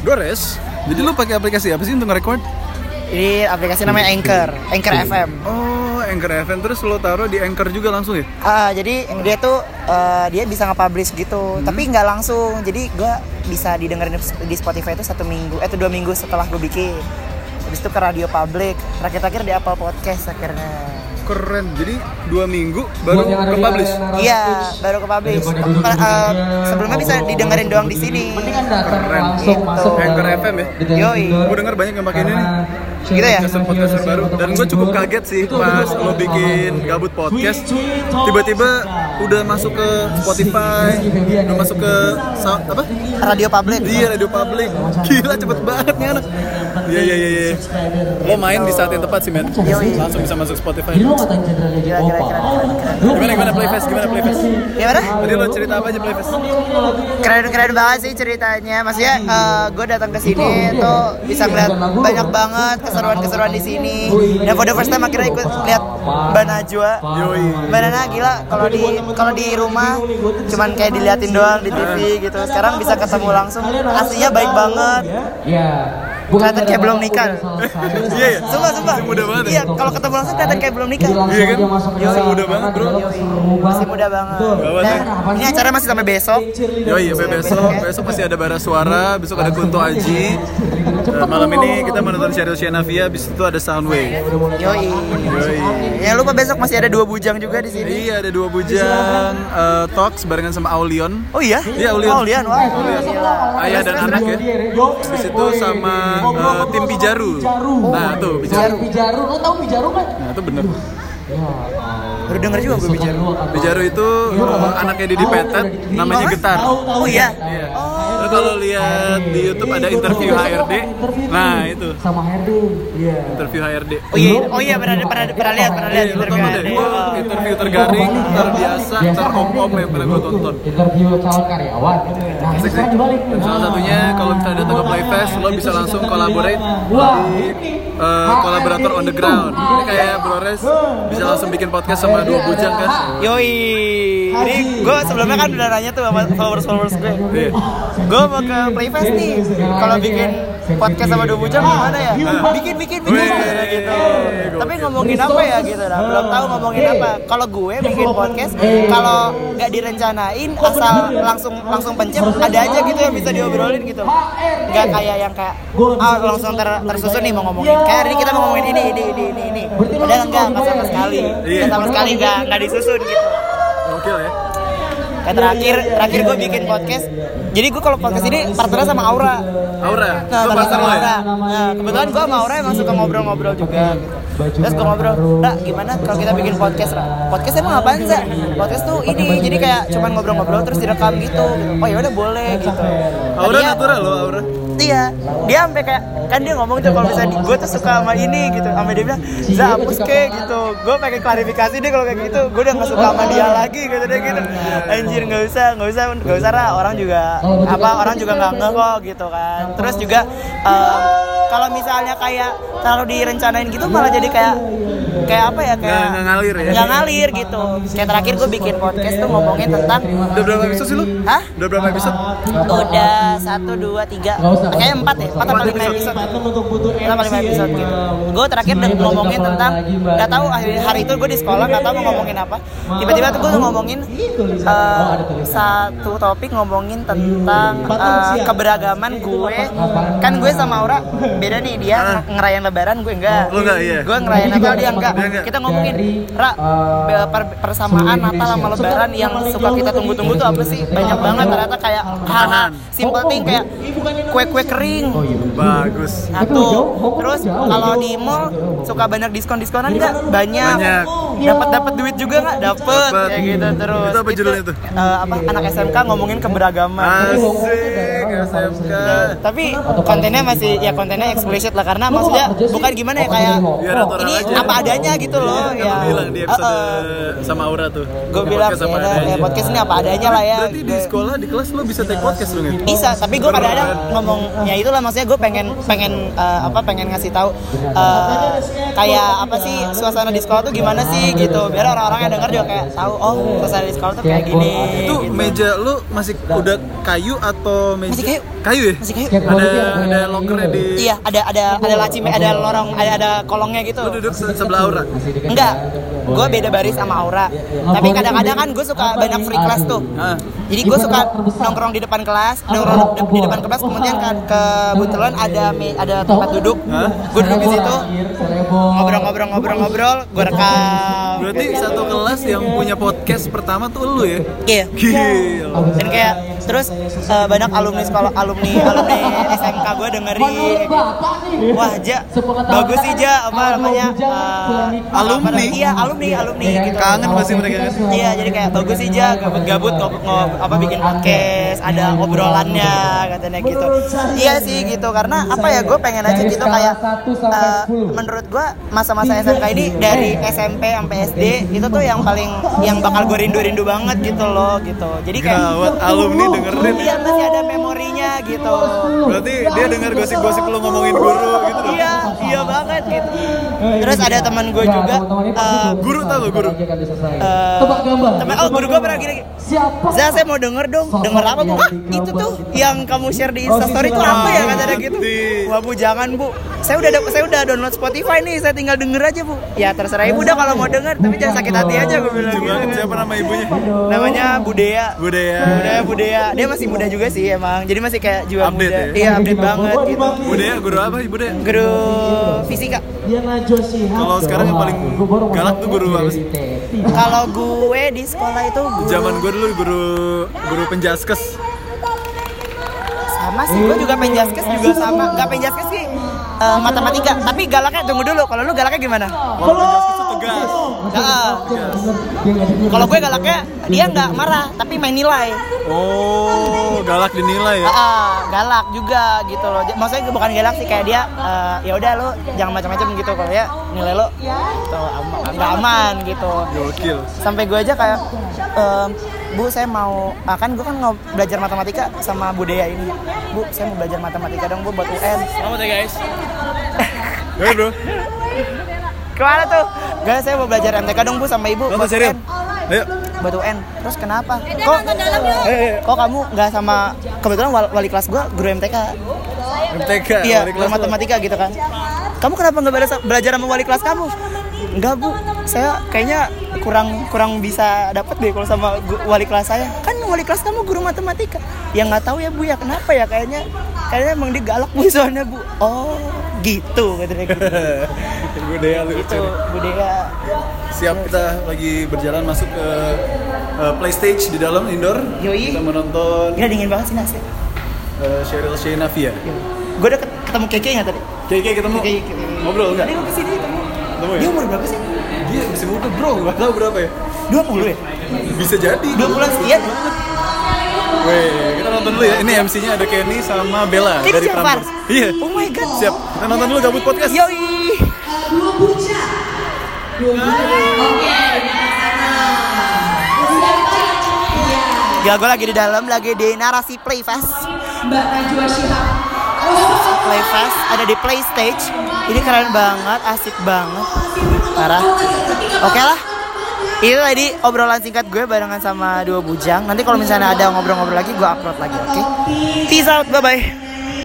Gores. Jadi lu pakai aplikasi apa sih untuk nge-record? Ini aplikasi namanya Anchor, Anchor FM. Oh, Anchor FM terus lo taruh di Anchor juga langsung ya? Ah, jadi dia tuh eh, dia bisa nge-publish gitu, tapi nggak langsung. Jadi gua bisa didengerin di Spotify itu satu minggu, eh itu dua minggu setelah gue bikin. Habis itu ke radio public, terakhir-terakhir di Apple Podcast akhirnya. Keren. Jadi dua minggu baru ke publish. Iya, baru ke publish. Eh, sebelumnya bisa didengerin doang di sini. Keren. Gitu. Anchor FM ya? Yoi. Gue denger banyak yang pakai ini nih. Gitu ya? Podcaster podcaster baru. Dan gue cukup kaget sih pas lo bikin gabut podcast. Tiba-tiba udah masuk ke Spotify udah masuk ke apa? Radio public. Iya radio publik Gila cepet banget nih anak. Iya iya iya iya. Lo main di saat yang tepat sih men. Langsung bisa masuk Spotify. Gila, gila, gila, gila, keren. Gimana gimana Playfest gimana Playfest Gimana? Tadi lo cerita apa aja Playfest keren-keren banget sih ceritanya. Maksudnya gue datang ke sini tuh bisa ngeliat banyak banget keseruan-keseruan di sini. Dan for the first time akhirnya ikut lihat Banajwa. Yoi Banana gila kalau di kalau di rumah cuman kayak diliatin doang di TV gitu. Sekarang bisa ketemu langsung. Aslinya baik banget. Iya. Kelihatan kayak belum nikah. Iya ya Sumpah, sumpah. Masih muda banget ya? Iya, kalau ketemu langsung kelihatan kayak belum nikah. Iya kan Masih muda banget bro Masih muda banget. Ya. ini acara masih sampai besok. Yoi sampai besok Besok pasti ada bara suara Besok ada Kunto Aji Eh, Malam ini kita menonton Cheryl Shenavia Abis itu ada Soundwave Yoi. Yoi Ya lupa besok masih ada dua bujang juga di sini. Iya ada dua bujang eh, Talks barengan sama Aulion Oh iya? Iya, Aulion. Aulion. Wah, gila. Ayah dan anak ya Di situ sama eh, tim Pijaru Nah tuh Pijaru Pijaru, lo tau Pijaru kan? Nah itu bener. Baru denger juga gue bicara. Pijaru itu eh, anaknya Didi Petet Namanya Getar. Oh iya. Lo kalau lihat di YouTube ada interview HRD Nah itu Sama Herdu. Iya. interview HRD Oh iya, oh iya pernah pernah pernah lihat, pernah lihat Iya, interview ada. itu interview tergaring, terbiasa, terom-om yang pernah gue tonton Interview calon karyawan. Nah, ini sekarang dibalik. Dan salah satunya kalau misalnya datang ke Playfest, lo bisa langsung collaborate di eh, kolaborator on the ground. Ini kayak Brores bisa langsung bikin podcast sama dua bujang kan? Yoi. Jadi gue sebelumnya kan udah nanya tuh sama followers followers gue. Gue mau ke Playfest nih. Kalau bikin podcast sama dua bujang gimana ya? Bikin bikin bikin gitu. Tapi ngomongin apa ya gitu nah. Belum tahu ngomongin apa. Kalau gue bikin podcast, kalau nggak direncanain asal langsung langsung pencet ada aja gitu yang bisa diobrolin gitu. Nggak kayak yang kayak ah langsung ter, tersusun nih mau ngomongin. Kayak hari ini kita mau ngomongin ini ini ini ini ini. Padahal enggak sama sekali. Iya. Nggak sama sekali enggak enggak disusun gitu. Gokil ya? Kayak terakhir terakhir gue bikin podcast. Jadi gue kalau podcast ini partnernya sama Aura. Aura, Nah, partner sama ya? Aura. Nah, kebetulan gue sama Aura emang suka ngobrol-ngobrol juga. Gitu. Terus gue ngobrol, Ra, gimana kalau kita bikin podcast, Ra? Podcast emang apaan sih? Podcast tuh ini, jadi kayak cuman ngobrol-ngobrol terus direkam gitu. Oh ya udah boleh gitu. Aura natural lo, Aura Iya, dia sampai kayak kan dia ngomong tuh kalau misalnya gue tuh suka sama ini gitu, sampai dia bilang, "Za hapus ke gitu." Gue pengen klarifikasi deh kalau kayak gitu, gue udah gak suka sama dia lagi gitu deh gitu. Anjir nggak usah, nggak usah, nggak usah lah. Orang juga apa orang juga nggak ngeh kok gitu kan. Terus juga em, kalau misalnya kayak kalau direncanain gitu malah jadi kayak kayak apa ya kayak Nggak- ngalir ya? nggak ngalir gitu. Kayak terakhir gue bikin podcast tuh ngomongin tentang Udah berapa episode sih lo? Hah? Udah berapa episode? Udah satu dua tiga, kayaknya empat ya, empat atau lima episode. Empat atau lima episode gitu. Gue terakhir udah ngomongin tentang, nggak tahu hari, hari itu gue di sekolah nggak tahu mau ngomongin apa. Tiba-tiba tuh gue ngomongin eh, satu topik ngomongin tentang eh, keberagaman gue. Kan gue sama Aura beda nih dia ng- ngerayain Lebaran gue enggak. Lu nggak, iya. Gue ngerayain Natal dia enggak. Kita ngomongin Ra per- persamaan Natal sama Lebaran yang suka kita tunggu-tunggu tuh apa sih? Banyak banget ternyata kayak hal-hal simple thing kayak kue-kue kering. Bagus Satu. Terus kalau di mall suka banyak diskon-diskonan enggak? Banyak. Banyak. Dapat dapat duit juga nggak? Dapat kayak gitu terus. Itu apa judulnya tuh? eh, apa anak SMK ngomongin keberagaman. Asik, SMK Tapi kontennya masih ya kontennya explicit lah karena maksudnya bukan gimana ya kayak natural ini aja. apa adanya gitu loh Kan ya lu bilang di episode Heeh. sama Aura tuh. gue bilang podcast apa ya, ya, podcast ini apa adanya lah ya Berarti di Gua- sekolah di kelas lo bisa take podcast dong ya? bisa tapi gue kadang-kadang ngomong ya itulah maksudnya gue pengen pengen eh, apa pengen ngasih tahu eh, kayak apa sih suasana di sekolah tuh gimana sih gitu biar orang-orang yang denger juga kayak tahu oh suasana di sekolah tuh kayak gini Itu gitu. meja lu masih udah kayu atau meja? Masih kayu. Kayu ya? masih kayak Ada ada lokernya di. iya ada ada ada laci ada lorong ada ada kolongnya gitu Lu duduk se- sebelah Aura. enggak gue beda baris sama Aura. Tapi kadang-kadang kan gue suka banyak free class tuh. Ah. jadi gue suka nongkrong di depan kelas nongkrong di, di depan kelas kemudian kan kebetulan ada ada tempat duduk. Gue duduk di situ. ngobrol-ngobrol-ngobrol-ngobrol gue rekam. Berarti satu kelas yang punya podcast pertama tuh lu ya? iya. Gila. dan kayak terus eh, banyak alumni sekolah alumni alumni SMK gue dengerin. Wah ja. bagus sih ja. Apa namanya? Eh, Alumni? iya alumni alumni gitu. Kangen pasti mereka kan? iya jadi kayak bagus sih ja gabut-gabut ngob, ngob- apa bikin podcast ada obrolannya katanya gitu. Iya sih gitu. Karena apa ya gue pengen aja gitu kayak eh, menurut gue masa-masa SMK ini dari SMP sampai SD itu tuh yang paling yang bakal gue rindu-rindu banget gitu loh gitu. Jadi kayak Gawat alumni dengerin. Iya masih ada memorinya gitu. Berarti dia dengar gosip-gosip lu ngomongin guru gitu. Dong. Iya, iya banget gitu. Terus ada teman gue juga. eh, Guru tau gak guru? Tebak gambar. temen, oh guru gue pernah gini. Siapa? Zah, saya mau denger dong. Denger apa bu? Ah, itu tuh yang kamu share di Instastory itu apa ya katanya gitu. Wah bu, jangan bu. Saya udah saya udah download Spotify nih. Saya tinggal denger aja bu. Ya terserah ibu dah kalau mau denger. Tapi jangan sakit hati aja gue bilang Coba gitu. siapa nama ibunya? Namanya Budaya. Budaya. Budaya Budaya. Dia masih muda juga sih emang. Jadi masih kayak jiwa Update muda. ya? Iya update banget gitu. Budaya guru apa ibu deh? Guru fisika. Kalau sekarang yang paling galak tuh guru apa sih? Kalau gue di sekolah itu guru Zaman gue dulu guru guru penjaskes. sama sih. Gue juga penjaskes juga sama. Gak penjaskes sih eh, matematika. Tapi galaknya tunggu dulu. Kalau lu galaknya gimana? Kalau penjaskes tuh. Nah, kalau gue galaknya dia nggak marah tapi main nilai. Oh, galak dinilai ya. Ah, ah, galak juga gitu loh. Maksudnya bukan galak sih kayak dia eh, ya udah lo jangan macam-macam gitu kalau ya nilai lo gitu, am- nggak aman gitu. Gokil. sampai gue aja kayak ehm, bu saya mau ah, kan gue kan mau belajar matematika sama budaya ini bu saya mau belajar matematika dong bu buat UN Selamat ya guys. Hei bro. Ke mana tuh? Gak saya mau belajar MTK dong bu sama ibu. Nonton serial. UN Ayo. buat UN terus kenapa? Kok kok kamu nggak sama kebetulan wal- wali kelas gue guru MTK MTK. iya wali guru matematika gitu kan. Kamu kenapa nggak belajar belajar sama wali kelas kamu? Enggak bu, saya kayaknya kurang kurang bisa dapat deh kalau sama wali kelas saya. Kan wali kelas kamu guru matematika. Ya nggak tahu ya bu ya kenapa ya kayaknya kayaknya emang dia galak bu soalnya bu. Oh gitu katanya gitu. Budaya lu. Itu budaya. Siap kita lagi berjalan masuk ke uh, play stage di dalam indoor. Yoi. Kita menonton Gila dingin banget sih nasi. uh, Cheryl Sheinafia. Gue udah ket- ketemu Keke nggak tadi? Kayak ketemu Keke, Keke. ngobrol enggak? Tadi gue ke sini ketemu. Ketemu ya? Dia umur berapa sih? Dia masih muda bro, gak tahu berapa ya? 20 ya? Bisa jadi. 2 bulan sekian. Weh, kita nonton dulu ya. Ini MC-nya ada Kenny sama Bella Ini dari? Prambors. Iya. Oh my god. Siap. Kita nonton dulu gabut podcast. Yoi. Ya gue lagi di dalam, lagi di narasi Playfest Mbak Najwa Shihab. Playfest, ada di Play Stage Ini keren banget, asik banget Parah Oke lah Itu tadi obrolan singkat gue barengan sama dua bujang Nanti kalau misalnya ada ngobrol-ngobrol lagi, gue upload lagi, oke? Peace out, bye-bye